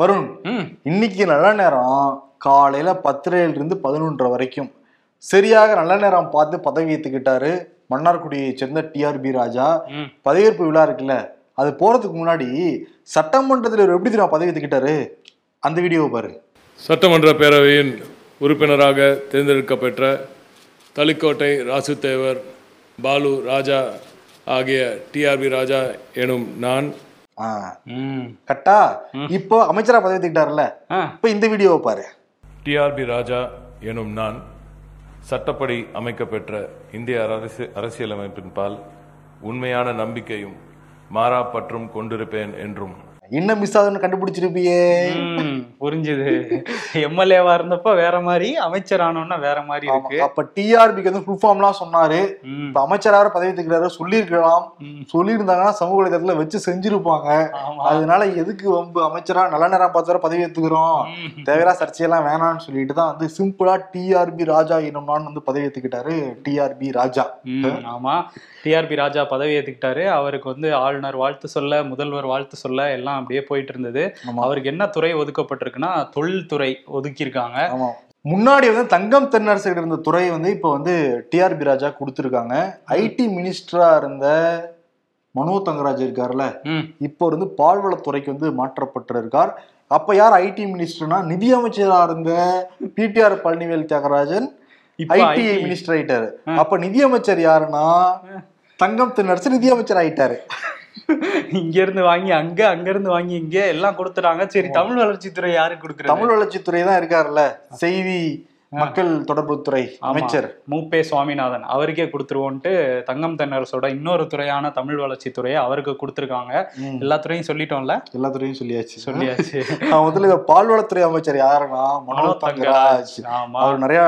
வருண் இன்னைக்கு நல்ல நேரம் காலையில பத்தரையில இருந்து பதினொன்றரை வரைக்கும். சரியாக நல்ல நேரம் பார்த்து பதவி ஏத்துக்கிட்டாரு. மன்னார்குடியை சேர்ந்த டிஆர்பி ராஜா. பதவியேற்பு விழா இருக்குல்ல அது போறதுக்கு முன்னாடி சட்டமன்றத்தில் இவர் எப்படி தெரியுமா பதவி ஏத்துக்கிட்டாரு? அந்த வீடியோவை பாரு. சட்டமன்ற பேரவையின் உறுப்பினராக தேர்ந்தெடுக்கப்பெற்ற தளிக்கோட்டை ராசுதேவர் பாலு ராஜா ஆகிய டிஆர்பி ராஜா எனும் நான் கட்டா இப்போ அமைச்சரா பதவி ஏத்துக்கிட்டாருல்ல ஆ. இப்போ இந்த வீடியோவை பாரு. டிஆர்பி ராஜா எனும் நான் சட்டப்படி அமைக்கப்பெற்ற இந்திய அரசு அரசியலமைப்பின் பால் உண்மையான நம்பிக்கையும் மாறா பற்றும் கொண்டிருப்பேன் என்றும் என்ன மிஸ் ஆகுதுன்னு கண்டுபிடிச்சிருப்பியே. புரிஞ்சுது. எம்எல்ஏவா இருந்தப்ப வேற மாதிரி அமைச்சர் ஆனோன்னா வேற மாதிரி. இருக்கு. அப்ப டிஆர்பிக்கு வந்து ஃபுல் ஃபார்ம்லாம் சொன்னாரு. இப்ப அமைச்சராக பதவி ஏத்துக்கிறாரு சொல்லியிருக்கலாம். சொல்லியிருந்தாங்கன்னா சமூக வலைதளத்துல வச்சு செஞ்சிருப்பாங்க. அதனால எதுக்கு வம்பு? அமைச்சரா நல்ல நேரம் பார்த்து பதவி ஏத்துக்கிறோம். ம். தேவையா சர்ச்சையெல்லாம் வேணாம்னு சொல்லிட்டு தான் வந்து சிம்பிளா டிஆர்பி ராஜா என்னும் நான் வந்து பதவி ஏத்துக்கிட்டாரு டிஆர்பி ராஜா. ஆமா. டிஆர்பி ராஜா பதவி ஏத்துக்கிட்டாரு. அவருக்கு வந்து ஆளுநர் வாழ்த்து சொல்ல முதல்வர் வாழ்த்து சொல்ல எல்லாம் அப்படியே போயிட்டு இருந்தது. அவருக்கு என்ன துறை ஒதுக்கப்பட்டிருக்குன்னா தொழில்துறை ஒதுக்கியிருக்காங்க. முன்னாடி வந்து தங்கம் தென்னரசு இருந்த துறையை வந்து இப்ப வந்து டிஆர்பி ராஜா கொடுத்துருக்காங்க. ஐடி மினிஸ்டரா இருந்த மனோ தங்கராஜ் இருக்காருல்ல? ம், இப்போ வந்து பால்வளத்துறைக்கு வந்து மாற்றப்பட்டிருக்கார். அப்ப யார் ஐடி மினிஸ்டர்னா நிதி அமைச்சரா இருந்த PTR Palanivel Thiagarajan IT minister ஆயிட்டாரு. அப்ப நிதி அமைச்சர் யாருன்னா தங்கம் தென்னரசு நிதி அமைச்சர் ஆயிட்டாரு. இங்க இருந்து வாங்கி அங்க அங்க இருந்து வாங்கி இங்க எல்லாம் கொடுத்துட்டாங்க. சரி தமிழ் வளர்ச்சித்துறை யாருக்கு கொடுக்குறது? தமிழ் வளர்ச்சித்துறை தான் இருக்காருல்ல செய்தி மக்கள் தொடர்புத்துறை. அமைச்சர். மூப்பே சுவாமிநாதன் அவருக்கே கொடுத்துருவோன்ட்டு தங்கம் தென்னரசோட இன்னொரு துறையான தமிழ் வளர்ச்சித்துறையை அவருக்கு கொடுத்துருக்காங்க. எல்லா துறையும் சொல்லிட்டோம்ல? எல்லா துறையும் சொல்லியாச்சு. சொல்லியாச்சு. முதல்ல பால்வளத்துறை அமைச்சர் யாருன்னா மனோ தங்கராஜ். அவர் நிறைய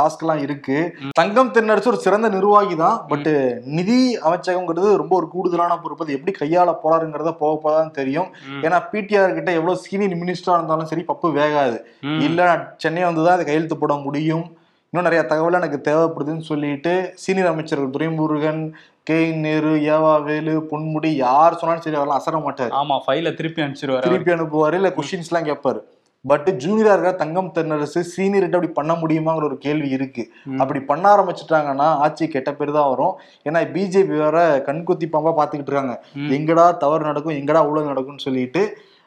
டாஸ்க் எல்லாம் இருக்கு தங்கம் தென்னரசு ஒரு சிறந்த நிர்வாகி தான். பட் நிதி அமைச்சகம்ங்கிறது ரொம்ப ஒரு கூடுதலான பொறுப்பு. அது எப்படி கையாள போறாருங்கிறத போக போதான் தெரியும். ஏன்னா பிடிஆர் கிட்ட எவ்வளவு சீனியர் மினிஸ்டரா இருந்தாலும் சரி பப்பு வேகாது. இல்ல சென்னை வந்து தான் அதை கையெழுத்து போட முடியும். இன்னும் நிறைய தகவல் எனக்கு தேவைப்படுதுன்னு சொல்லிட்டு சீனியர் அமைச்சர்கள் துரைமுருகன் கே. நேரு ஏவா வேலு பொன்முடி யார் சொன்னாலும் சரி அவரெல்லாம் அசர மாட்டார். ஆமா ஃபைல திருப்பி அனுப்பிச்சிருவாரு திருப்பி அனுப்புவாரு இல்ல கொஸ்டின்ஸ் எல்லாம் கேட்பாரு. பட் ஜூனியரா இருக்கிற தங்கம் தென்னரசு சீனியர்கிட்ட அப்படி பண்ண முடியுமாங்கிற ஒரு கேள்வி இருக்கு. அப்படி பண்ண ஆரம்பிச்சுட்டாங்கன்னா ஆட்சி கெட்ட பேர் தான் வரும். ஏன்னா பிஜேபி வேற கண்குத்தி பாம்பா பாத்துக்கிட்டு இருக்காங்க. எங்கடா தவறு நடக்கும் எங்கடா ஊழல் நடக்கும்னு சொல்லிட்டு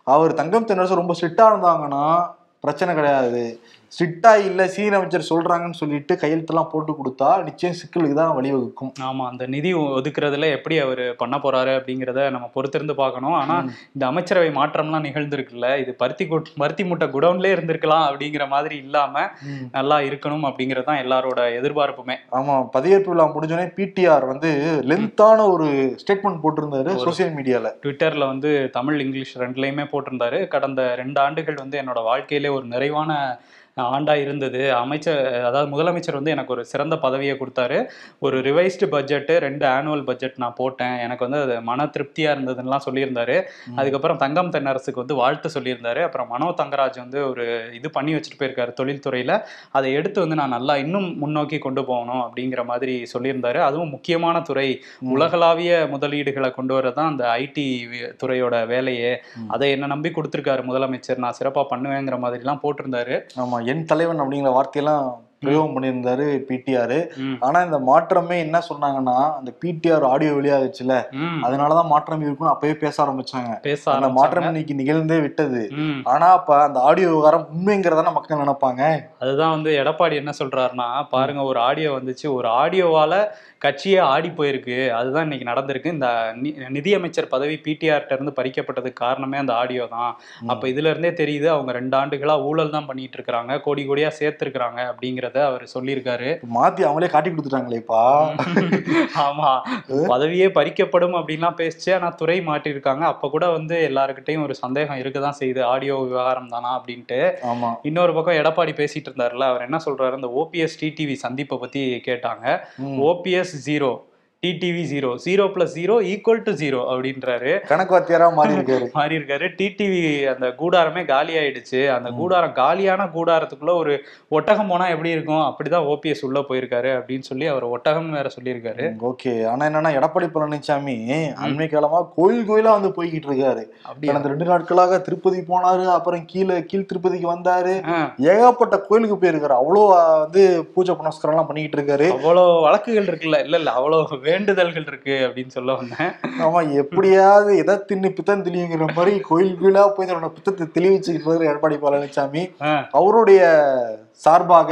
அவர் தங்கம் தென்னரசு ரொம்ப ஸ்ட்ரிக்டா இருந்தாங்கன்னா பிரச்சனை கிடையாது. ஸ்ட்ரிக்டா இல்ல சீனியர் அமைச்சர் சொல்றாங்கன்னு சொல்லிட்டு கையெழுத்தெல்லாம் போட்டு கொடுத்தா நிச்சயம் சிக்கலுக்கு தான் வழிவகுக்கும். ஆமா அந்த நிதி ஒதுக்குறதுல எப்படி அவர் பண்ண போறாரு அப்படிங்கிறத நம்ம பொறுத்திருந்து பார்க்கணும். ஆனா இந்த அமைச்சரவை மாற்றம்லாம் நிகழ்ந்திருக்குல்ல இது பருத்தி குட்- பருத்தி மூட்டை குடவுன்லயே இருந்திருக்கலாம் அப்படிங்கிற மாதிரி இல்லாம நல்லா இருக்கணும் அப்படிங்கிறது தான் எல்லாரோட எதிர்பார்ப்புமே. ஆமா பதவியேற்பு விழா முடிஞ்சோடனே பிடிஆர் வந்து லென்த்தான ஒரு ஸ்டேட்மெண்ட் போட்டிருந்தாரு சோசியல் மீடியால. ட்விட்டர்ல வந்து தமிழ் இங்கிலீஷ் ரெண்டுலையுமே போட்டிருந்தாரு. கடந்த ரெண்டு ஆண்டுகள் வந்து என்னோட வாழ்க்கையிலே ஒரு நிறைவான ஆண்டா இருந்தது. அமைச்சர் அதாவது முதலமைச்சர் வந்து எனக்கு ஒரு சிறந்த பதவியை கொடுத்தாரு. ஒரு ரிவைஸ்டு பட்ஜெட்டு ரெண்டு ஆனுவல் பட்ஜெட் நான் போட்டேன். எனக்கு வந்து அது மன திருப்தியா இருந்ததுன்னெலாம் சொல்லியிருந்தாரு. அதுக்கப்புறம் தங்கம் தென்னரசுக்கு வந்து வாழ்த்து சொல்லியிருந்தாரு. அப்புறம் மனோ தங்கராஜ் வந்து ஒரு இது பண்ணி வச்சுட்டு போயிருக்காரு தொழில்துறையில. அதை எடுத்து வந்து நான் நல்லா இன்னும் முன்னோக்கி கொண்டு போகணும் அப்படிங்கிற மாதிரி சொல்லியிருந்தாரு. அதுவும் முக்கியமான துறை. உலகளாவிய முதலீடுகளை கொண்டு வரதான் அந்த ஐடி துறையோட வேலையே. அதை என்ன நம்பி கொடுத்துருக்காரு முதலமைச்சர். நான் சிறப்பா பண்ணுவேங்கிற மாதிரிலாம் போட்டிருந்தாரு. ஆமா என் தலைவன் அப்படிங்கிற வார்த்தையெல்லாம் பிரயோகம் பண்ணியிருந்தாரு பிடிஆர். ஆனா இந்த மாற்றமே என்ன சொன்னாங்கன்னா அந்த பிடிஆர் ஆடியோ வெளியாகுச்சுல. அதனாலதான் மாற்றம் இருக்கும்னு அப்பவே பேச ஆரம்பிச்சாங்க பேச அந்த. மாற்றம் இன்னைக்கு நிகழ்ந்தே விட்டது. ஆனா அப்ப அந்த ஆடியோ விவகாரம் உண்மைங்கிறதான மக்கள் நினைப்பாங்க அதுதான் வந்து எடப்பாடி என்ன சொல்றாருன்னா பாருங்க ஒரு ஆடியோ வந்துச்சு ஒரு ஆடியோவால கட்சியே ஆடி போயிருக்கு. அதுதான் இன்னைக்கு நடந்திருக்கு. இந்த நிதியமைச்சர் பதவி பிடிஆர்ட்ட இருந்து பறிக்கப்பட்டதுக்கு காரணமே அந்த ஆடியோ தான். அப்ப இதுல இருந்தே தெரியுது அவங்க ரெண்டு ஆண்டுகளா ஊழல் தான் பண்ணிட்டு இருக்காங்க. கோடி கோடியா சேர்த்திருக்கிறாங்க அப்படிங்கறத அவர் சொல்லியிருக்காரு. மாத்தி அவங்களே காட்டி கொடுத்துட்டாங்களேப்பா ஆமா. பதவியே பறிக்கப்படும் அப்படின்லாம் பேசிச்சு ஆனா துறை மாட்டிருக்காங்க அப்ப கூட வந்து எல்லாருக்கிட்டையும் ஒரு சந்தேகம் இருக்கதான் செய்யுது. ஆடியோ விவகாரம் தானா அப்படின்ட்டு. ஆமா. இன்னொரு பக்கம் எடப்பாடி பேசிட்டு இருந்தாருல அவர் என்ன சொல்றாரு? இந்த ஓபிஎஸ் டிடிவி சந்திப்பை பத்தி கேட்டாங்க. OPS zero TTV zero zero plus zero equal to zero அப்படின்றாரு. கணக்கு வாத்தியாரா மாறி இருக்காரு. மாறி இருக்காரு. டிடிவி அந்த கூடாரமே காலி ஆயிடுச்சு அந்த கூடாரம் காலியான கூடாரத்துக்குள்ள ஒரு ஒட்டகம் போனா எப்படி இருக்கும்? அப்படிதான் ஓபிஎஸ் உள்ள போயிருக்காரு அப்படின்னு சொல்லி அவர் ஒட்டகம் வேற சொல்லியிருக்காரு. ஓகே. ஆனா என்னன்னா எடப்பாடி பழனிசாமி அண்மை காலமா கோயில் கோயிலா வந்து போய்கிட்டு இருக்காரு. அப்படியா? கடந்த ரெண்டு நாட்களாக திருப்பதி போனாரு அப்புறம் கீழே கீழ் திருப்பதிக்கு வந்தாரு. ஏகப்பட்ட கோயிலுக்கு போயிருக்காரு. அவ்வளோ வந்து பூஜை புனஸ்காரம் எல்லாம் பண்ணிக்கிட்டு இருக்காரு. அவ்வளோ வழக்குகள் இருக்குல்ல? இல்ல இல்ல அவ்வளோ வேண்டுதல்கள் இருக்கு அப்படின்னு சொல்ல வந்தேன். ஆமா எப்படியாவது எதை தின்னு பித்தம் தெளிவுங்கிற மாதிரி கோயில் கோயிலா போய் தன்னோட பித்தத்தை தெளிவிச்சுக்கிட்டு எடப்பாடி பழனிசாமி அவருடைய சார்பாக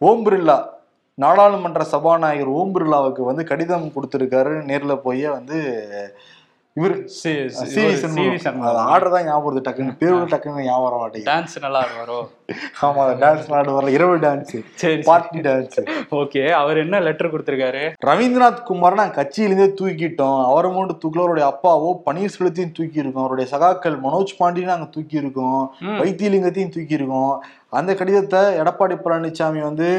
ஓம் பிர்லா நாடாளுமன்ற சபாநாயகர் ஓம் பிர்லாவுக்கு வந்து கடிதம் கொடுத்திருக்காரு. நேர்ல போய் வந்து இவர். ஆர்டர் தான் ஞாபகம் வருது டக்குன்னு. பேரு டக்குன்னு ஞாபகம் வர மாட்டேங்குது. டான்ஸ் நல்லா ஆடுவாரோ? ஆமா டான்ஸ் ஆடு வரல இரவு டான்ஸ் பார்ட்டி டான்ஸ் ஓகே அவர் என்ன லெட்டர் கொடுத்திருக்காரு? ரவீந்திரநாத் குமார் நாங்க கட்சியிலிருந்தே தூக்கிட்டோம். அவரை மட்டும் தூக்கல அவருடைய அப்பாவோ பன்னீர்செல்வத்தையும் தூக்கி இருக்கோம் அவருடைய சகாக்கள் மனோஜ் பாண்டியும் நாங்க தூக்கி இருக்கோம். வைத்தியலிங்கத்தையும் தூக்கி இருக்கோம் அந்த கடிதத்தை எடப்பாடி பழனிசாமி வந்து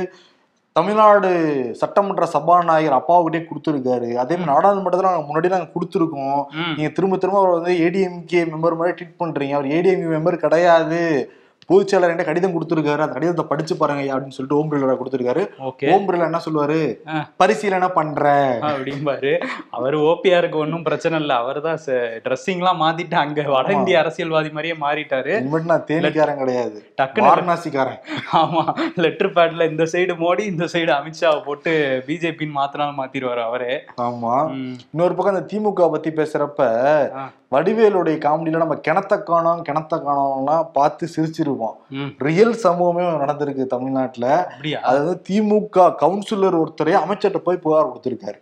தமிழ்நாடு சட்டமன்ற சபாநாயகர் அப்பாவுக்கிட்டே கொடுத்துருக்காரு. அதே மாதிரி நாடாளுமன்றத்தில் நாங்கள் முன்னாடி நாங்கள் கொடுத்துருக்கோம். ம், நீங்க திரும்ப திரும்ப அவர் வந்து ஏடிஎம்கே மெம்பர் மாதிரி ட்ரீட் பண்றீங்க. அவர் ஏடிஎம்கே மெம்பர் கிடையாது. பொதுச் செயலர் கடிதம் கொடுத்துருக்காரு. அந்த கடிதத்தை படிச்சு பாருங்க அப்படின்னு சொல்லிட்டு ஓம் பிர்லா கொடுத்துருக்காரு. ஓம் பிர்லா என்ன சொல்லுவாரு. பரிசீலனை பண்ற. அப்படிம்பாரு. அவர் ஓபிஆருக்கு ஒன்றும் பிரச்சனை இல்லை. அவர் தான் ட்ரெஸ்ஸிங்லாம் மாத்திட்டு அங்க வட. இந்திய அரசியல்வாதி மாதிரியே மாறிட்டாரு. நான் தேனிக்காரன் கிடையாது. டக்குன்னு வாரணாசிக்காரன். ஆமா. லெட்டர் பேட்ல இந்த சைடு மோடி இந்த சைடு அமித்ஷாவை போட்டு பிஜேபின்னு மாத்தினாலும் மாத்திருவாரு அவரே. ஆமா. இன்னொரு பக்கம் இந்த திமுக பத்தி பேசுறப்ப. வடிவேலுடைய காமெடியில நம்ம கிணத்த காணோம் கிணத்த காணோம்லாம் பார்த்து சிரிச்சிருப்போம். ம். ரியல் சம்பவமே நடந்திருக்கு தமிழ்நாட்டுல. அதாவது திமுக கவுன்சிலர் ஒருத்தரே அமைச்சர்கிட்ட போய் புகார் கொடுத்திருக்காரு.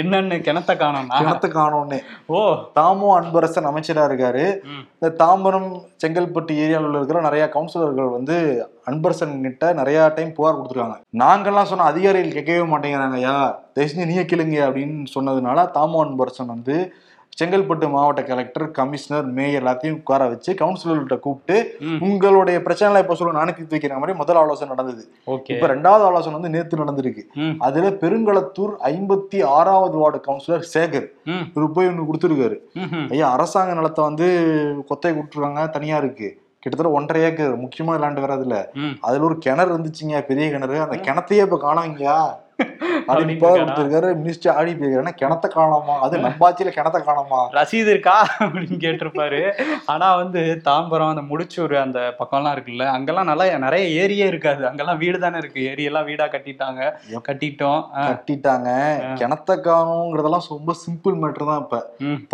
என்னன்னு கிணத்த காணோம்னா? கிணத்த காணோம்னு. ஓ. தாமோ அன்பரசன் அமைச்சரா இருக்காரு. இந்த தாம்பரம் செங்கல்பட்டு ஏரியாவில் இருக்கிற நிறைய கவுன்சிலர்கள் வந்து அன்பரசன் கிட்ட நிறைய டைம் புகார் கொடுத்துருக்காங்க. நாங்கெல்லாம் சொன்ன அதிகாரிகள் கேட்கவே மாட்டேங்கிறாங்க ஐயா தயவுசெஞ்சு நீங்க கேளுங்க அப்படின்னு சொன்னதுனால தாமோ அன்பரசன் வந்து செங்கல்பட்டு மாவட்ட கலெக்டர் கமிஷனர் மேயர் எல்லாத்தையும் உட்கார வச்சு கவுன்சிலர்கிட்ட கூப்பிட்டு. உங்களுடைய பிரச்சனை இப்ப சொல்ல நானே தீர்த்து வைக்கிற மாதிரி முதல் ஆலோசனை நடந்தது. இப்ப ரெண்டாவது ஆலோசனை வந்து நேத்து நடந்திருக்கு. அதுல பெருங்களத்தூர் ஐம்பத்தி ஆறாவது வார்டு கவுன்சிலர் சேகர். இவர் போய் ஒன்று கொடுத்துருக்காரு. ஐயா அரசாங்க நிலத்தை வந்து கொத்தை கொடுத்துருக்காங்க தனியா இருக்கு. கிட்டத்தட்ட ஒன்றரை ஏக்கர் முக்கியமான லேண்ட் ம். அதுல ஒரு கிணறு இருந்துச்சுங்க பெரிய கிணறு. அந்த கிணத்தையே இப்ப காணாங்கயா இருக்காரா? கொடுத்துருக்காரு மினிஸ்டர் ஆடி போயிருக்காரு. கிணத்த காணாமா? அது நம்பாச்சியில கிணத்த காணாமா? ரசீது இருக்கா? அப்படின்னு கேட்டிருப்பாரு. ஆனா வந்து தாம்பரம் அந்த முடிச்சூர் அந்த பக்கம்லாம் இருக்குல்ல அங்கெல்லாம் நல்லா நிறைய ஏரியே இருக்காது. அங்கெல்லாம் வீடு தானே இருக்கு. ஏரியெல்லாம் வீடா கட்டிட்டாங்க. கட்டிட்டோம். கட்டிட்டாங்க. கிணத்த காணுங்கிறதெல்லாம் ரொம்ப சிம்பிள் மேட்டர் தான் இப்ப.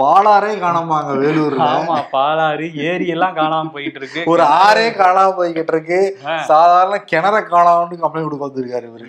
பாலாரே காணாமாங்க வேலூர்ல? ஆமா பாலாறு ஏரி எல்லாம் காணாம போயிட்டு இருக்கு. ஒரு ஆறே காணாம போய்கிட்டு இருக்கு. சாதாரண கிணற காணாமன்னு கம்ப்ளைண்ட் கொடுக்க வந்திருக்காரு இவரு.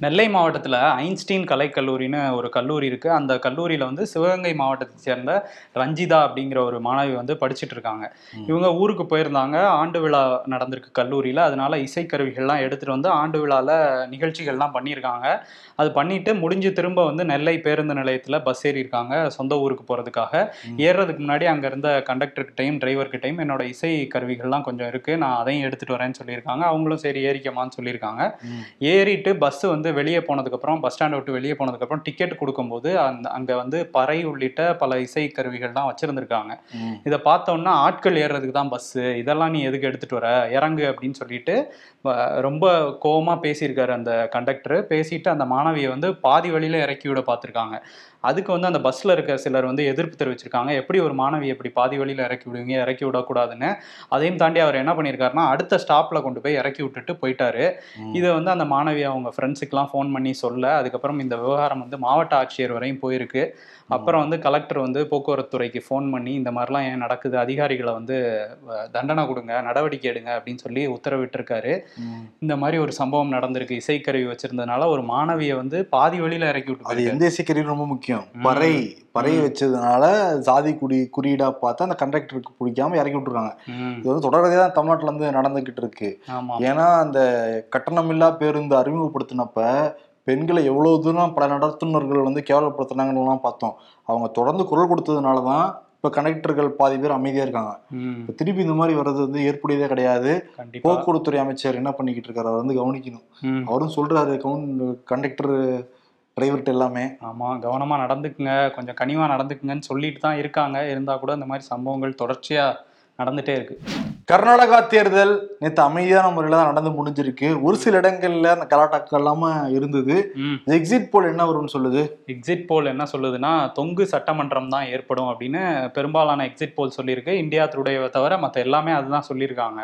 நெல்லை மாவட்டத்துல ஐன்ஸ்டீன் கலைக்கல்லூரின்னு ஒரு கல்லூரி இருக்கு. அந்த கல்லூரியில வந்து சிவகங்கை மாவட்டத்தை சேர்ந்த ரஞ்சிதா அப்படிங்கிற ஒரு மாணவி வந்து படிச்சிட்டு இருக்காங்க. இவங்க ஊருக்கு போயிருந்தாங்க. ஆண்டு விழா நடந்திருக்கு கல்லூரியில. அதனால இசைக்கருவிகள்லாம் எடுத்துட்டு வந்து ஆண்டு விழால நிகழ்ச்சிகள்லாம் பண்ணியிருக்காங்க. அது பண்ணிட்டு முடிஞ்சு திரும்ப வந்து நெல்லை பேருந்து நிலையத்துல பஸ் ஏறி இருக்காங்க சொந்த ஊருக்கு போறதுக்காக. ஏறுறதுக்கு முன்னாடி அங்க இருந்த கண்டக்டர்கிட்டையும் டிரைவர்கிட்டையும் என்னோட இசை கருவிகள்லாம் கொஞ்சம் இருக்கு. நான் அதையும் எடுத்துட்டு வரேன்னு சொல்லியிருக்காங்க. அவங்களும் சரி ஏறிக்கமான்னு சொல்லியிருக்காங்க. ஏறிட்டு பஸ் வந்து வெளியே போனதுக்கப்புறம் பஸ் ஸ்டாண்டை விட்டு வெளியே போனதுக்கப்புறம் டிக்கெட் கொடுக்கும்போது அந்த அங்கே வந்து பறை உள்ளிட்ட பல இசை கருவிகள்லாம் வச்சுருந்துருக்காங்க. இதை பார்த்தோன்னா ஆட்கள் ஏறுறதுக்கு தான் பஸ்ஸு இதெல்லாம் நீ எதுக்கு எடுத்துகிட்டு வர? இறங்கு அப்படின்னு சொல்லிட்டு ரொம்ப கோவமாக பேசியிருக்காரு அந்த கண்டக்டர் பேசிட்டு அந்த மாணவியை வந்து பாதி வழியில் இறக்கி விட பார்த்துருக்காங்க. அதுக்கு வந்து அந்த பஸ்ஸில் இருக்க சிலர் வந்து எதிர்ப்பு தெரிவிச்சிருக்காங்க. எப்படி ஒரு மாணவி எப்படி பாதி வழியில் இறக்கி விடுவீங்க? இறக்கி விடக்கூடாதுன்னு. அதையும் தாண்டி அவர் என்ன பண்ணியிருக்காருன்னா அடுத்த ஸ்டாப்பில் கொண்டு போய் இறக்கி விட்டுட்டு போயிட்டாரு. இதை வந்து அந்த மாணவி அவங்க ஃப்ரெண்ட்ஸுக்கெலாம் ஃபோன் பண்ணி சொல்ல அதுக்கப்புறம் இந்த விவகாரம் வந்து மாவட்ட ஆட்சியர் வரையும் போயிருக்கு. அப்புறம் வந்து கலெக்டர் வந்து போக்குவரத்து துறைக்கு ஃபோன் பண்ணி இந்த மாதிரிலாம் ஏன் நடக்குது? அதிகாரிகளை வந்து தண்டனை கொடுங்க நடவடிக்கை எடுங்க அப்படின்னு சொல்லி உத்தரவிட்டிருக்காரு. இந்த மாதிரி ஒரு சம்பவம் நடந்திருக்கு. இசைக்கருவி வச்சிருந்ததுனால ஒரு மாணவியை வந்து பாதி வழியில இறக்கி விட்டு. எந்த இசைக்கருவி ரொம்ப முக்கியம். ம். பறை பறை ம். வச்சதுனால சாதி குடி குறியீடா பார்த்து அந்த கண்டக்டருக்கு பிடிக்காம இறக்கி விட்டுருக்காங்க. இது வந்து தொடர்கதையா தான் தமிழ்நாட்டுல இருந்து நடந்துகிட்டு இருக்கு. ஏன்னா அந்த கட்டணமில்லா பேருந்து அறிமுகப்படுத்தினப்ப பெண்களை எவ்வளவு தூரம் பல நடத்துனர்கள் வந்து கேவலப்படுத்தினாங்கன்னு பார்த்தோம். அவங்க தொடர்ந்து குரல் கொடுத்ததுனால தான் இப்ப கண்டக்டர்கள் பாதி பேர் அமைதியா இருக்காங்க. இப்ப திருப்பி இந்த மாதிரி வர்றது வந்து ஏற்புடையதே கிடையாது. போக்குவரத்துறை அமைச்சர் என்ன பண்ணிக்கிட்டு இருக்காரு அவர் வந்து கவனிக்கணும். அவரும் சொல்றாரு கவுன் கண்டக்டர் டிரைவர்கிட்ட எல்லாமே. ஆமாம் கவனமாக நடந்துக்குங்க. கொஞ்சம் கனிவாக நடந்துக்குங்கன்னு சொல்லிட்டு தான் இருக்காங்க. இருந்தால் கூட இந்த மாதிரி சம்பவங்கள் தொடர்ச்சியாக நடந்துட்டே இருக்கு. கர்நாடகா தேர்தல் நேற்று அமைதியான முறையில் தான் நடந்து முடிஞ்சிருக்கு. ஒரு சில இடங்கள்ல அந்த கலாட்டாக்கள் இல்லாம இருந்தது. எக்ஸிட் போல் என்ன வரும்னு சொல்லுது? எக்ஸிட் போல் என்ன சொல்லுதுன்னா தொங்கு சட்டமன்றம் தான் ஏற்படும் அப்படின்னு பெரும்பாலான எக்ஸிட் போல் சொல்லியிருக்கு. இந்தியா டுடேவை தவிர மற்ற எல்லாமே அதுதான் சொல்லியிருக்காங்க.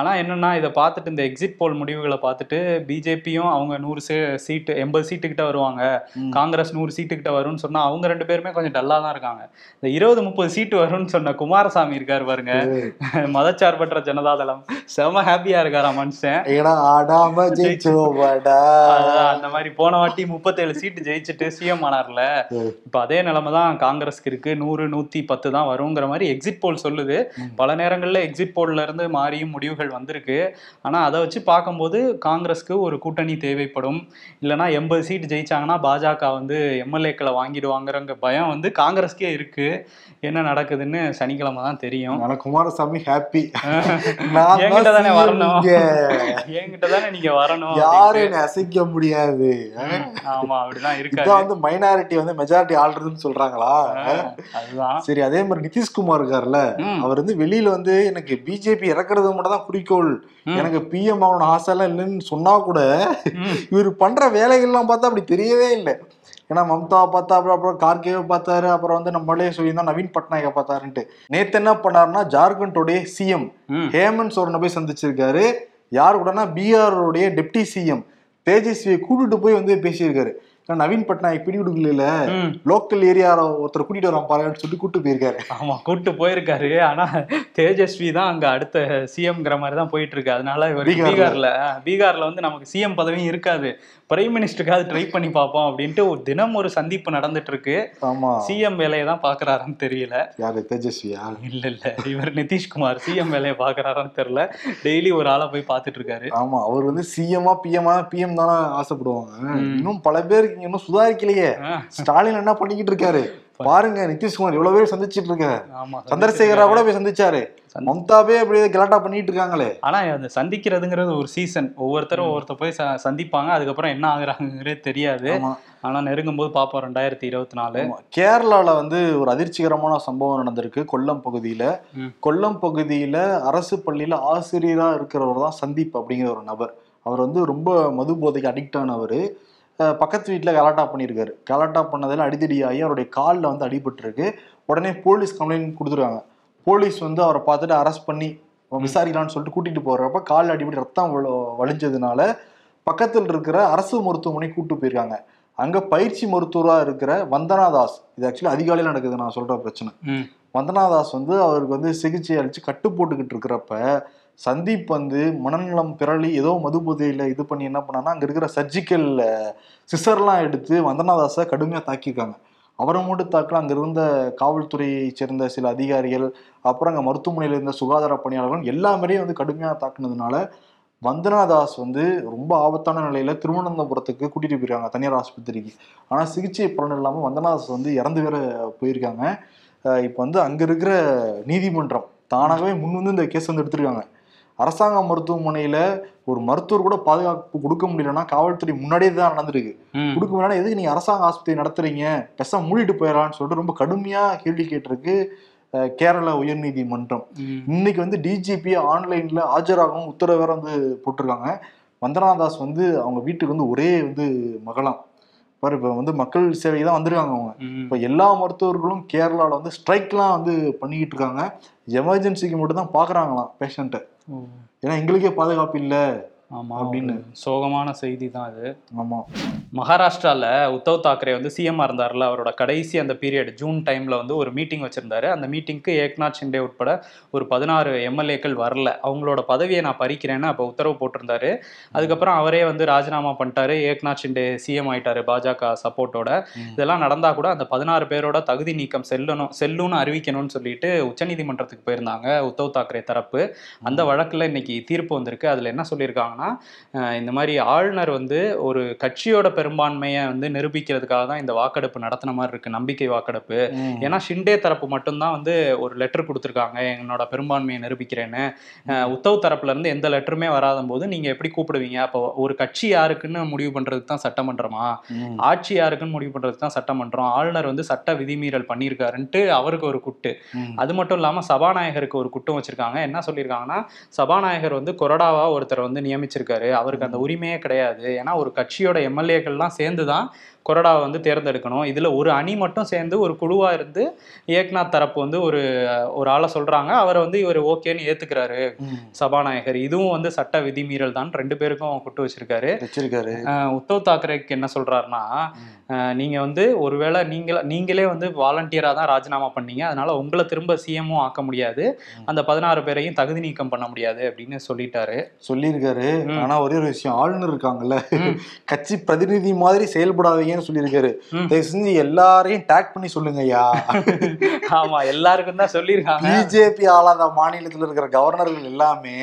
ஆனால் என்னன்னா இதை பார்த்துட்டு இந்த எக்ஸிட் போல் முடிவுகளை பார்த்துட்டு பிஜேபியும் அவங்க நூறு சீ சீட்டு எண்பது சீட்டுக்கிட்ட வருவாங்க. காங்கிரஸ் நூறு சீட்டுக்கிட்ட வரும்னு சொன்னா அவங்க ரெண்டு பேருமே கொஞ்சம் டல்லாக தான் இருக்காங்க. இந்த இருபது முப்பது சீட்டு வரும்னு சொன்ன குமாரசாமி இருக்காரு பாருங்க. மதச்சார்பற்ற ஜனதாதளம். செம ஹாப்பியா இருக்காரா மனுஷன். ஏன்னா ஆடாம ஜெயிச்சோவாடா அதான் அந்த மாதிரி போன வாட்டி முப்பத்தேழு சீட்டு ஜெயிச்சுட்டு சிஎம் ஆனார்ல. இப்ப அதே நிலைமை தான் காங்கிரஸ்க்கு இருக்கு. நூறு நூத்தி பத்து தான் வருங்கிற மாதிரி எக்ஸிட் போல் சொல்லுது. பல நேரங்கள்ல எக்ஸிட் போல்ல இருந்து மாறியும் முடிவுகள் வந்திருக்கு. ஆனா அதை வச்சு பார்க்கும்போது காங்கிரஸ்க்கு ஒரு கூட்டணி தேவைப்படும். இல்லைன்னா எண்பது சீட் ஜெயிச்சாங்கன்னா பாஜக வந்து எம்எல்ஏக்களை வாங்கிடுவாங்கறங்க பயம் வந்து காங்கிரஸ்க்கே இருக்கு. என்ன நடக்குதுன்னு சனிக்கிழமை தான் தெரியும். குமாரசாமி ஹாப்பி தானே நீங்க வரணும் யாரும் அப்படின்ட்டு. என்னை அசைக்க முடியாது ஆமா அப்படிதான் வந்து மைனாரிட்டி வந்து மெஜாரிட்டி ஆள்றதுன்னு சொல்றாங்களா? அதுதான். சரி அதே மாதிரி நிதிஷ்குமார் இருக்காருல்ல. அவர் வந்து வெளியில வந்து எனக்கு பிஜேபி இறக்குறது மட்டும் தான் குறிக்கோள். எனக்கு பிஎம் ஆகணும் ஆசை எல்லாம் இல்லைன்னு சொன்னா கூட. இவர் பண்ற வேலைகள்லாம் பார்த்தா அப்படி தெரியவே இல்லை. ஏன்னா மம்தாவை பார்த்தா அப்புறம் அப்புறம் கார்கேவை பார்த்தாரு அப்புறம் வந்து நம்மளே சொல்லியிருந்தோம் நவீன் பட்நாயக்கை பார்த்தாருன்ட்டு. நேத்து என்ன பண்ணாருன்னா ஜார்க்கண்டோடைய சிஎம். ஹேமந்த் சோரனை போய் சந்திச்சிருக்காரு. யார் கூடனா பீகாரோடைய டெப்டி சிஎம் தேஜஸ்வியை கூட்டிட்டு போய் வந்து பேசியிருக்காரு. ஏன்னா நவீன் பட்நாயக் பிடி கொடுக்கல. லோக்கல் ஏரியா ஒருத்தர் கூட்டிட்டு வரான் பாருன்னு சொல்லி கூட்டு போயிருக்காரு. ஆமா கூட்டு போயிருக்காரு. ஆனா தேஜஸ்வி தான் அங்க அடுத்த சிஎம்ங்கிற மாதிரி தான் போயிட்டு இருக்கு. அதனால இவர் பீகார்ல. பீகார்ல வந்து நமக்கு சிஎம் பதவியும் இருக்காது. பிரைம் மினிஸ்டருக்காவது ட்ரை பண்ணி பார்ப்போம் அப்படின்ட்டு ஒரு தினம் ஒரு சந்திப்பு நடந்துட்டு இருக்கு ஆமா சிஎம் வேலையை தான் பாக்குறாருன்னு தெரியல. யாரு? தேஜஸ்வியா? இல்ல இல்ல. இவர் நிதிஷ்குமார். சிஎம் வேலையை பாக்குறாரான்னு தெரியல. டெய்லி ஒரு ஆளை போய் பார்த்துட்டு இருக்காரு ஆமா. அவர் வந்து சிஎம்மா பிஎம்மா பிஎம் தானே ஆசைப்படுவாங்க. இன்னும் பல பேருக்கு இன்னும் சுதாரிக்கலையே. ஸ்டாலின் என்ன பண்ணிக்கிட்டு இருக்காரு? பாருங்க நிதிஷ்குமார் எவ்வளவு பேர் சந்திச்சிட்டு இருக்காரு சந்திரசேகரா கூட போய் சந்திச்சாரு. மம்தாவே அப்படியே கலாட்டா பண்ணிட்டு இருக்காங்களே. ஆனா அந்த சந்திக்கிறதுங்கிறது ஒரு சீசன் ஒவ்வொருத்தரும் ஒவ்வொருத்தர் போய் சந்திப்பாங்க. அதுக்கப்புறம் என்ன ஆகுறாங்கிறதே தெரியாது. ஆனா நெருங்கும் போது பாப்போம் ரெண்டாயிரத்தி இருபத்தி நாலு. கேரளால வந்து ஒரு அதிர்ச்சிகரமான சம்பவம் நடந்திருக்கு. கொல்லம் பகுதியில. கொல்லம் பகுதியில அரசு பள்ளியில ஆசிரியரா இருக்கிறவர் தான் சந்தீப் அப்படிங்கிற ஒரு நபர். அவர் வந்து ரொம்ப மது போதைக்கு அடிக்ட் ஆனவர். பக்கத்து வீட்டில் கலாட்டா பண்ணியிருக்காரு கலாட்டா பண்ணதில் அடிதடியாகி அவருடைய காலில் வந்து அடிபட்டிருக்கு. உடனே போலீஸ் கம்ப்ளைண்ட் கொடுத்துருக்காங்க போலீஸ் வந்து அவரை பார்த்துட்டு அரெஸ்ட் பண்ணி விசாரிக்கலாம்னு சொல்லிட்டு கூட்டிட்டு போறப்ப காலில் அடிபடி ரத்தம் வழிஞ்சதுனால பக்கத்தில் இருக்கிற அரசு மருத்துவமனை கூட்டு போயிருக்காங்க. அங்க பயிற்சி மருத்துவரா இருக்கிற வந்தனா தாஸ் இது ஆக்சுவலி அதிகாலையில் நடக்குது நான் சொல்ற பிரச்சனை. ம். வந்தனா தாஸ் வந்து அவருக்கு வந்து சிகிச்சை அளிச்சு கட்டு போட்டுக்கிட்டு இருக்கிறப்ப சந்தீப் வந்து மனநலம் பிறளி ஏதோ மதுபுதையில் இது பண்ணி என்ன பண்ணான்னா அங்கே இருக்கிற சர்ஜிக்கல் சிசர்லாம் எடுத்து வந்தனாதாஸை கடுமையாக தாக்கியிருக்காங்க. அவரை மட்டும் தாக்கல அங்கே இருந்த காவல்துறையை சேர்ந்த சில அதிகாரிகள் அப்புறம் அங்கே மருத்துவமனையில் இருந்த சுகாதார பணியாளர்கள் எல்லாமே வந்து கடுமையாக தாக்குனதுனால வந்தனாதாஸ் வந்து ரொம்ப ஆபத்தான நிலையில திருவனந்தபுரத்துக்கு கூட்டிட்டு போயிருக்காங்க தனியார் ஆஸ்பத்திரிக்கு. ஆனால் சிகிச்சை பலன் இல்லாமல் வந்தனாதாஸ் வந்து இறந்து வேற போயிருக்காங்க. இப்போ வந்து அங்கே இருக்கிற நீதிமன்றம் தானாகவே முன் வந்து இந்த கேஸ் வந்து எடுத்திருக்காங்க. அரசாங்க மருத்துவமனையில ஒரு மருத்துவர் கூட பாதுகாப்பு கொடுக்க முடியலன்னா காவல்துறை முன்னாடியே தான் நடந்திருக்கு. கொடுக்க முடியல எதுக்கு நீங்க அரசாங்க ஆஸ்பத்திரி நடத்துறீங்க பெருசா மூடிட்டு போயிடலாம்னு சொல்லிட்டு ரொம்ப கடுமையா கேள்வி கேட்டிருக்கு கேரள உயர்நீதிமன்றம். இன்னைக்கு வந்து டிஜிபி ஆன்லைன்ல ஆஜராகவும் உத்தரவு வேற வந்து போட்டிருக்காங்க வந்தனாதாஸ் வந்து அவங்க வீட்டுக்கு வந்து ஒரே வந்து மகளாம் பாரு இப்ப வந்து மக்கள் சேவை தான் வந்திருக்காங்க அவங்க. இப்ப எல்லா மருத்துவர்களும் கேரளால வந்து ஸ்ட்ரைக்லாம் வந்து பண்ணிக்கிட்டு இருக்காங்க எமர்ஜென்சிக்கு மட்டும் தான் பாக்குறாங்களாம் பேஷண்ட்டை. ஏன்னா எங்களுக்கே பாதுகாப்பு இல்லை. ஆமா அப்படின்னு. சோகமான செய்தி தான் அது. ஆமா. மகாராஷ்டிரால உத்தவ் தாக்கரே வந்து சிஎம் இருந்தார்ல அவரோட கடைசி அந்த பீரியட் ஜூன் டைம்ல வந்து ஒரு மீட்டிங் வச்சிருந்தாரு. அந்த மீட்டிங்க்கு ஏக்நாத் ஷிண்டே உட்பட ஒரு பதினாறு எம்எல்ஏக்கள் வரல. அவங்களோட பதவியை நான் பறிக்கிறேன்னு அப்போ உத்தரவு போட்டிருந்தாரு. அதுக்கப்புறம் அவரே வந்து ராஜினாமா பண்ணிட்டாரு. ஏக்நாத் ஷிண்டே சிஎம் ஆயிட்டாரு பாஜக சப்போர்ட்டோட இதெல்லாம் நடந்தா கூட அந்த பதினாறு பேரோட தகுதி நீக்கம் செல்லணும் செல்லும்னு அறிவிக்கணும்னு சொல்லிட்டு உச்சநீதிமன்றத்துக்கு போயிருந்தாங்க உத்தவ் தாக்கரே தரப்பு. அந்த வழக்குல இன்னைக்கு தீர்ப்பு வந்திருக்கு. அதுல என்ன சொல்லியிருக்காங்கன்னா சொல்லியிருக்காங்கன்னா அஹ் இந்த மாதிரி ஆளுநர் வந்து ஒரு கட்சியோட பெரும்பான்மையை வந்து நிரூபிக்கிறதுக்காக தான் இந்த வாக்கெடுப்பு நடத்தின மாதிரி இருக்கு நம்பிக்கை வாக்கெடுப்பு. ஏன்னா ஷிண்டே தரப்பு மட்டும்தான் வந்து ஒரு லெட்டர் கொடுத்துருக்காங்க என்னோட பெரும்பான்மையை நிரூபிக்கிறேன்னு. உத்தவ் தரப்புல இருந்து எந்த லெட்டருமே வராத போது நீங்க எப்படி கூப்பிடுவீங்க? அப்போ ஒரு கட்சி யாருக்குன்னு முடிவு பண்றதுக்கு தான் சட்டமன்றமா. ஆட்சி யாருக்குன்னு முடிவு பண்றதுக்கு தான் சட்டமன்றம் ஆளுநர் வந்து சட்ட விதிமீறல் பண்ணியிருக்காருன்ட்டு அவருக்கு ஒரு குட்டு. அது மட்டும் இல்லாம சபாநாயகருக்கு ஒரு குட்டம் வச்சிருக்காங்க. என்ன சொல்லியிருக்காங்கன்னா சபாநாயகர் வந்து கொறடாவா ஒருத்தர் வந்து நியமிச்சிருக்காரு அவருக்கு அந்த உரிமையே கிடையாது. ஏன்னா ஒரு கட்சியோட எம்எல்ஏக்கள்லாம் சேர்ந்து தான் கொறடாவை வந்து தேர்ந்தெடுக்கணும். இதுல ஒரு அணி மட்டும் சேர்ந்து ஒரு குழுவா இருந்து ஏக்நாத் தரப்பு வந்து ஒரு ஒரு ஆளை சொல்றாங்க. அவரை வந்து இவர் ஓகேன்னு ஏத்துக்கிறாரு. ம். சபாநாயகர். இதுவும் வந்து சட்ட விதிமீறல் தான். ரெண்டு பேருக்கும் குட்டு வச்சிருக்காரு. வச்சிருக்காரு. உத்தவ் தாக்கரேக்கு என்ன சொல்றாருன்னா அஹ் நீங்க வந்து ஒருவேளை நீங்கள நீங்களே வந்து வாலண்டியரா தான் ராஜினாமா பண்ணீங்க. அதனால உங்களை திரும்ப சிஎம்மும் ஆக்க முடியாது. அந்த பதினாறு பேரையும் தகுதி நீக்கம் பண்ண முடியாது அப்படின்னு சொல்லிட்டாரு. சொல்லியிருக்காரு. ம். ஆனா ஒரே ஒரு விஷயம் ஆளுநர் இருக்காங்கல்ல. கட்சி பிரதிநிதி மாதிரி செயல்படாதீங்கன்னு சொல்லியிருக்காரு. தயவு செஞ்சு எல்லாரையும் டேக் பண்ணி சொல்லுங்க ஐயா ஆமா எல்லாருக்கும் தான் சொல்லியிருக்காங்க. பிஜேபி ஆளாத மாநிலத்துல இருக்கிற கவர்னர்கள் எல்லாமே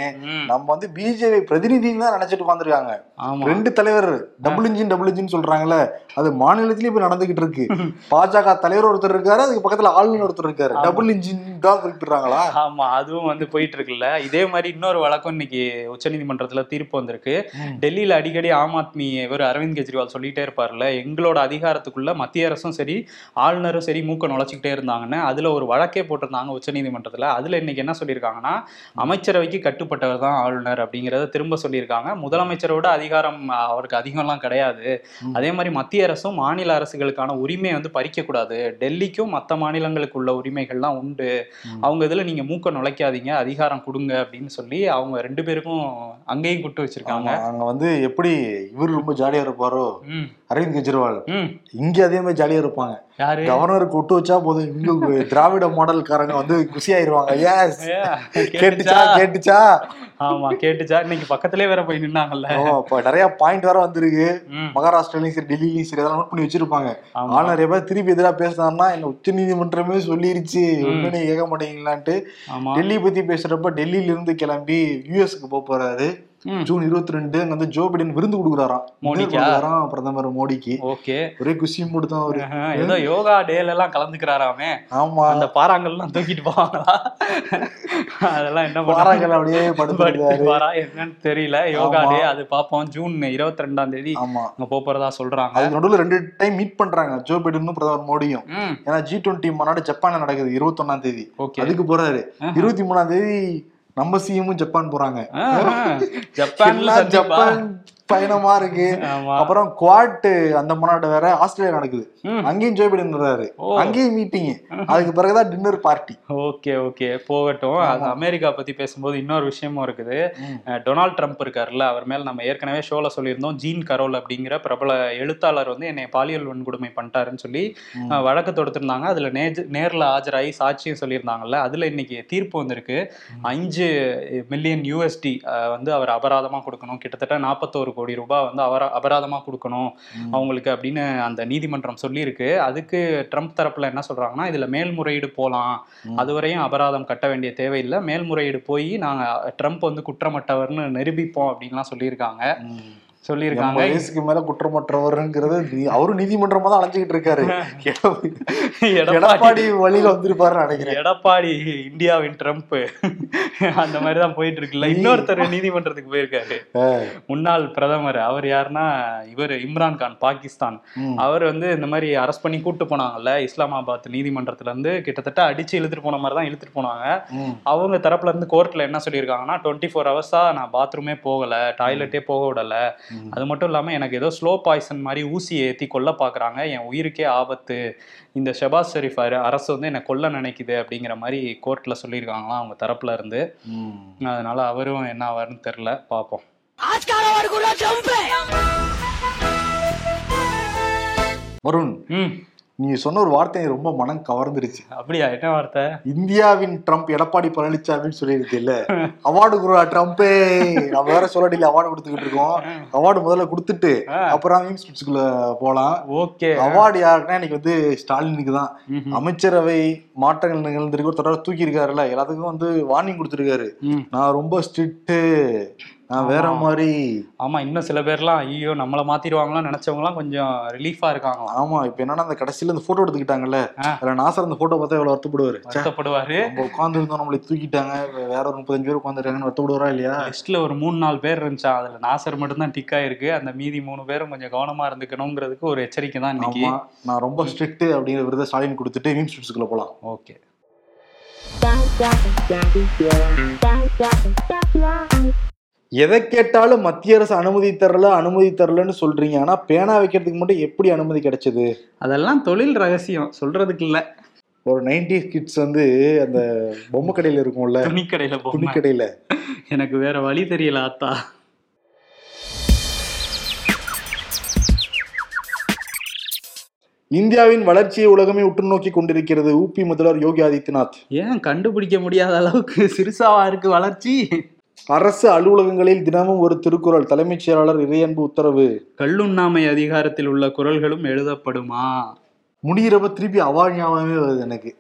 நம்ம வந்து பிஜேபி பிரதிநிதின்னு தான் நினைச்சிட்டு உட்காந்துருக்காங்க ரெண்டு தலைவர் டபுள் இன்ஜின் டபுள் இன்ஜின் சொல்றாங்கல்ல அது மாநிலத்திலயும் இப்ப நடந்துகிட்டு இருக்கு. பாஜக தலைவர் ஒருத்தர் இருக்காரு அதுக்கு பக்கத்துல ஆளுநர் ஒருத்தர் இருக்காரு. டபுள் இன்ஜின் தான் குறிப்பிடுறாங்களா? ஆமா அதுவும் வந்து போயிட்டு இருக்குல்ல. இதே மாதிரி இன்னொரு வழக்கம் இன்னைக்கு உச்சநீதிமன்றத்துல தீர்ப்பு வந்திருக்கு. டெல்லியில அடிக்கடி ஆம் ஆத்மி இவர் அரவிந்த் கெஜ்ரிவால் சொல்லிட்டே இருப்பார்ல எங்களோட அதிகாரத்துக்குள்ள மத்திய அரசும் சரி ஆளுநரும் சரி மூக்க நுழைச்சிக்கிட்டே இருந்தாங்கன்னு அதுல ஒரு வழக்கே போட்டிருந்தாங்க உச்சநீதிமன்றத்துல. அதுல இன்னைக்கு என்ன சொல்லியிருக்காங்கன்னா அமைச்சரவைக்கு கட்டுப்பட்டவர் தான் ஆளுநர் அப்படிங்கறத திரும்ப சொல்லியிருக்காங்க. முதலமைச்சரோட அதிகாரம் அவருக்கு அதிகம்லாம் கிடையாது. அதே மாதிரி மத்திய அரசும் மாநில அரசுகளுக்கான உரிமையை வந்து பறிக்க கூடாது டெல்லிக்கும் மற்ற மாநிலங்களுக்கு உள்ள உரிமைகள்லாம் உண்டு. அவங்க இதுல நீங்க மூக்க நுழைக்காதீங்க அதிகாரம் கொடுங்க அப்படின்னு சொல்லி அவங்க ரெண்டு பேருக்கும் அங்கேயும் கூட்டு வச்சிருக்காங்க. அங்க வந்து எப்படி இவர் ரொம்ப ஜாலியா இருப்பாரோ அரவிந்த் கெஜ்ரிவால். இங்க அதே மாதிரி ஜாலியா இருப்பாங்க. கவர்னருக்கு ஒட்டு வச்சா போதும். இங்க திராவிட மாடல்காரங்க வந்து குஷி ஆயிருவாங்க ஏ, கேட்டுச்சா? கேட்டுச்சா? ஆமா கேட்டுச்சா? இன்னைக்கு பக்கத்திலே வேற போய் நின்னாங்கல்ல. இப்ப நிறைய பாயிண்ட் வேற வந்திருக்கு. மகாராஷ்டிராலையும் சரி டெல்லியிலயும் சரி அதெல்லாம் நோட் பண்ணி வச்சிருப்பாங்க. ஆனா நிறைய பேர் திருப்பி எதிரா பேசினாருன்னா என்ன உச்ச நீதிமன்றமே சொல்லிருச்சு. ஒண்ணு நீ கேட்க மாட்டீங்களான்ட்டு. டெல்லி பத்தி பேசுறப்ப டெல்லியில இருந்து கிளம்பி யூஎஸ்க்கு போக போறாரு. ஜூன் இருபத்தி ரெண்டு அங்க வந்து ஜோ பிடன் விருந்து கொடுக்குறாராம். பிரதமர் மோடிக்கு. ஓகே. ஒரே குஷி மூடுதான் அவரு. ஏதோ யோகா டேல எல்லாம் கலந்துக்கிறாராமே. ஆமா. அந்த பாறாங்கல்லாம் தூக்கிட்டு போவாங்களா? அதெல்லாம் என்ன பாறாங்கல் அப்படியே படுத்துருக்காரு வரா என்னன்னு தெரியல. யோகா. டே அது பாப்போம் ஜூன் இருபத்தி ரெண்டாம் தேதி ஆமா. அங்க போறதா சொல்றாங்க. அதுக்கு நடுவுல ரெண்டு டைம் மீட் பண்றாங்க. ஜோ பிடனும் பிரதமர் மோடியும். ஏன்னா ஜி டுவெண்ட்டி மாநாடு ஜப்பான்ல நடக்குது இருபத்தொன்னாம் தேதி. ஓகே. அதுக்கு போறாரு. இருபத்தி மூணாம் தேதி நம்ம சிஎமும் ஜப்பான் போறாங்க சந்திப்பா? ஜப்பான் பயணமா இருக்கு. அப்புறம் குவாட் அந்த மாநாடு வேற ஆஸ்திரேலியா நடக்குது. அங்கேயும் ஜோ பிடன் வர்றாரு. ஓ. அங்கேயும் மீட்டிங் அதுக்கு பிறகுதான் டின்னர் பார்ட்டி ஓகே ஓகே. போகட்டும். அது அமெரிக்கா பத்தி பேசும்போது இன்னொரு விஷயமும் இருக்குது. டொனால்ட் ட்ரம்ப் இருக்காருல்ல அவர் மேல நம்ம ஏற்கனவே ஷோல சொல்லியிருந்தோம் ஜீன் கரோல் அப்படிங்கிற பிரபல எழுத்தாளர் வந்து என்னை பாலியல் வன்கொடுமை பண்ணிட்டாருன்னு சொல்லி வழக்கு தொடுத்திருந்தாங்க. அதுல நேஜ் நேர்ல ஆஜராகி சாட்சியம் சொல்லியிருந்தாங்கல்ல. அதுல இன்னைக்கு தீர்ப்பு வந்திருக்கு. அஞ்சு மில்லியன் யூஎஸ்டி வந்து அவர் அபராதமா கொடுக்கணும். கிட்டத்தட்ட நாற்பத்தோரு கோடி ரூபாய் வந்து அவர அபராதமா கொடுக்கணும். அவங்களுக்கு அப்படின்னு அந்த நீதிமன்றம் சொல்லியிருக்கு. அதுக்கு ட்ரம்ப் தரப்புல என்ன சொல்றாங்கன்னா இதுல மேல்முறையீடு போலாம். ம். அதுவரையும் அபராதம் கட்ட வேண்டிய தேவையில்லை. மேல்முறையீடு போய் நாங்க ட்ரம்ப் வந்து குற்றமற்றவர்னு நிரூபிப்போம் அப்படின்லாம் சொல்லியிருக்காங்க. சொல்லியிருக்காங்க. வயசுக்கு மேல குற்றமற்றவருங்கிறது அவரும் நீதிமன்றமா தான் அலைஞ்சுக்கிட்டு இருக்காரு. எடப்பாடி வழியில வந்திருப்பாருன்னு நினைக்கிறேன். எடப்பாடி இந்தியாவின் ட்ரம்ப். அந்த மாதிரி தான் போயிட்டு இருக்குல்ல இன்னொருத்தர் நீதிமன்றத்துக்கு போயிருக்காரு. முன்னாள் பிரதமர். அவர் யாருன்னா இவர் இம்ரான் கான் பாகிஸ்தான். அவர் வந்து இந்த மாதிரி அரெஸ்ட் பண்ணி கூட்டு போனாங்கல்ல இஸ்லாமாபாத் நீதிமன்றத்துல இருந்து கிட்டத்தட்ட அடிச்சு இழுத்துட்டு போன மாதிரி தான் இழுத்துட்டு போனாங்க. அவங்க தரப்புல இருந்து கோர்ட்ல என்ன சொல்லியிருக்காங்கன்னா டுவெண்ட்டி ஃபோர் ஹவர்ஸா நான் பாத்ரூமே போகல டாய்லெட்டே போக விடல. அது மட்டும் இல்லாம எனக்கு ஏதோ ஸ்லோ பாய்சன் மாதிரி ஊசி ஏத்தி கொல்ல பாக்குறாங்க. என் உயிருக்கே ஆபத்து. இந்த ஷெபாஸ் ஷெரீஃப் அர- அரசு வந்து என்னை கொல்ல நினைக்குது அப்படிங்கிற மாதிரி கோர்ட்ல சொல்லியிருக்காங்களாம் அவங்க தரப்புல இருந்து. அதனால அவரும் என்ன ஆவாருன்னு தெரியல. பார்ப்போம் வருண். ம் நீ சொன்ன ஒரு வார்த்தை ரொம்ப மனம் கவர்ந்துருச்சு. அப்படியா? என்ன வார்த்தை? இந்தியாவின் ட்ரம்ப் எடப்பாடி பழனிசாமின்னு சொல்லியிருக்கு இல்ல? அவார்டு குருவா ட்ரம்ப்பே. நம்ம வேற சொல்லடியில் அவார்டு கொடுத்துக்கிட்டு இருக்கோம். அவார்டு முதல்ல கொடுத்துட்டு. அப்புறம் இன்ஸ்டியூட்ஸ்குள்ள போலாம். ஓகே. அவார்டு யாருக்குன்னா இன்னைக்கு வந்து ஸ்டாலினுக்கு தான். அமைச்சரவை மாற்றங்கள் நிகழ்ந்திருக்கு. தொடர்ந்து தூக்கி இருக்காருல்ல எல்லாத்துக்கும் வந்து வார்னிங் கொடுத்துருக்காரு. நான் ரொம்ப ஸ்ட்ரிக்ட் வேற. மாதிரி. ஆமா இன்னும் சில பேர்லாம் ஐயோ நம்மள மாத்திடுவாங்களாம் நினைச்சவங்கலாம் கொஞ்சம் ரிலீஃபா இருக்காங்களாம் ஆமா இப்ப என்னன்னா அந்த கடைசியில இந்த போட்டோ எடுத்துக்கிட்டாங்கல்ல. அதுல நாசர் அந்த போட்டோ பார்த்தா எவ்வளவு வருத்தப்படுவாரு? வருத்தப்படுவாரு. நம்ம உட்கார்ந்து இருந்தோம் நம்மளை தூக்கிட்டாங்க வேற ஒரு முப்பத்தஞ்சு பேர் உட்காந்துருக்காங்கன்னு வருத்தப்படுவாரா இல்லையா? லிஸ்ட்ல ஒரு மூணு நாலு பேர் இருந்துச்சா? அதுல நாசர் மட்டும் தான் டிக் ஆயிருக்கு. அந்த மீதி மூணு பேரும் கொஞ்சம் கவனமா இருந்துக்கணுங்கிறதுக்கு ஒரு எச்சரிக்கை தான் இன்னைக்கு. ஆமா நான் ரொம்ப ஸ்ட்ரிக்ட் அப்படிங்கிற விருதை ஸ்டாலின் கொடுத்துட்டு மீம் ஸ்ட்ரிப்ஸ்குள்ள போலாம். ஓகே. எதை கேட்டாலும் மத்திய அரசு அனுமதி தரல அனுமதி தரலன்னு சொல்றீங்க. ஆனா பேனா வைக்கிறதுக்கு மட்டும் எப்படி அனுமதி கிடைச்சது? அதெல்லாம் தொழில் ரகசியம். சொல்றதுக்கு இல்ல. ஒரு நைன்டி கிட்ஸ் வந்து அந்த பொம்மை கடையில இருக்கும்ல. துணிக்கடையில துணி பொம்மை. கடையில எனக்கு வேற வழி தெரியல ஆத்தா. இந்தியாவின் வளர்ச்சியை உலகமே உற்று நோக்கி கொண்டிருக்கிறது ஊபி முதல்வர் யோகி ஆதித்யநாத். ஏன் கண்டுபிடிக்க முடியாத அளவுக்கு சிறுசாவா இருக்கு வளர்ச்சி? அரசு அலுவலகங்களில் தினமும் ஒரு திருக்குறள். தலைமைச் செயலாளர் இறையன்பு உத்தரவு. கல்லுண்ணாமை அதிகாரத்தில் உள்ள குரல்களும் எழுதப்படுமா? முடிகிறப்ப திருப்பி அவாழ் ஞாபகமே வருது எனக்கு.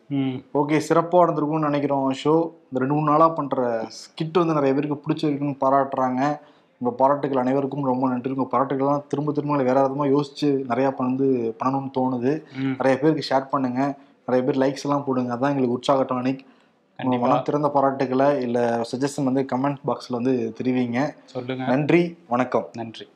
ஓகே சிறப்பாக நடந்திருக்கும்னு நினைக்கிறோம் ஷோ இந்த ரெண்டு மூணு நாளாக பண்ணுற ஸ்கிட் வந்து நிறைய பேருக்கு பிடிச்சிருக்குன்னு பாராட்டுறாங்க. உங்கள் பாராட்டுகள் அனைவருக்கும் ரொம்ப நன்றி. உங்கள் பாராட்டுகள்லாம் திரும்ப திரும்ப வேற விதமாக யோசிச்சு நிறையா வந்து பண்ணணும்னு தோணுது. நிறைய பேருக்கு ஷேர் பண்ணுங்க. நிறைய பேர் லைக்ஸ் எல்லாம் போடுங்க. அதான் எங்களுக்கு உற்சாகட்டம் அன்னைக்கு. உங்க கண்டிப்பா. மனம் திறந்த பாராட்டுகளை இல்லை சஜஷன் வந்து கமெண்ட் பாக்ஸில் வந்து தெரிவிங்க. சொல்லுங்க. நன்றி வணக்கம். நன்றி.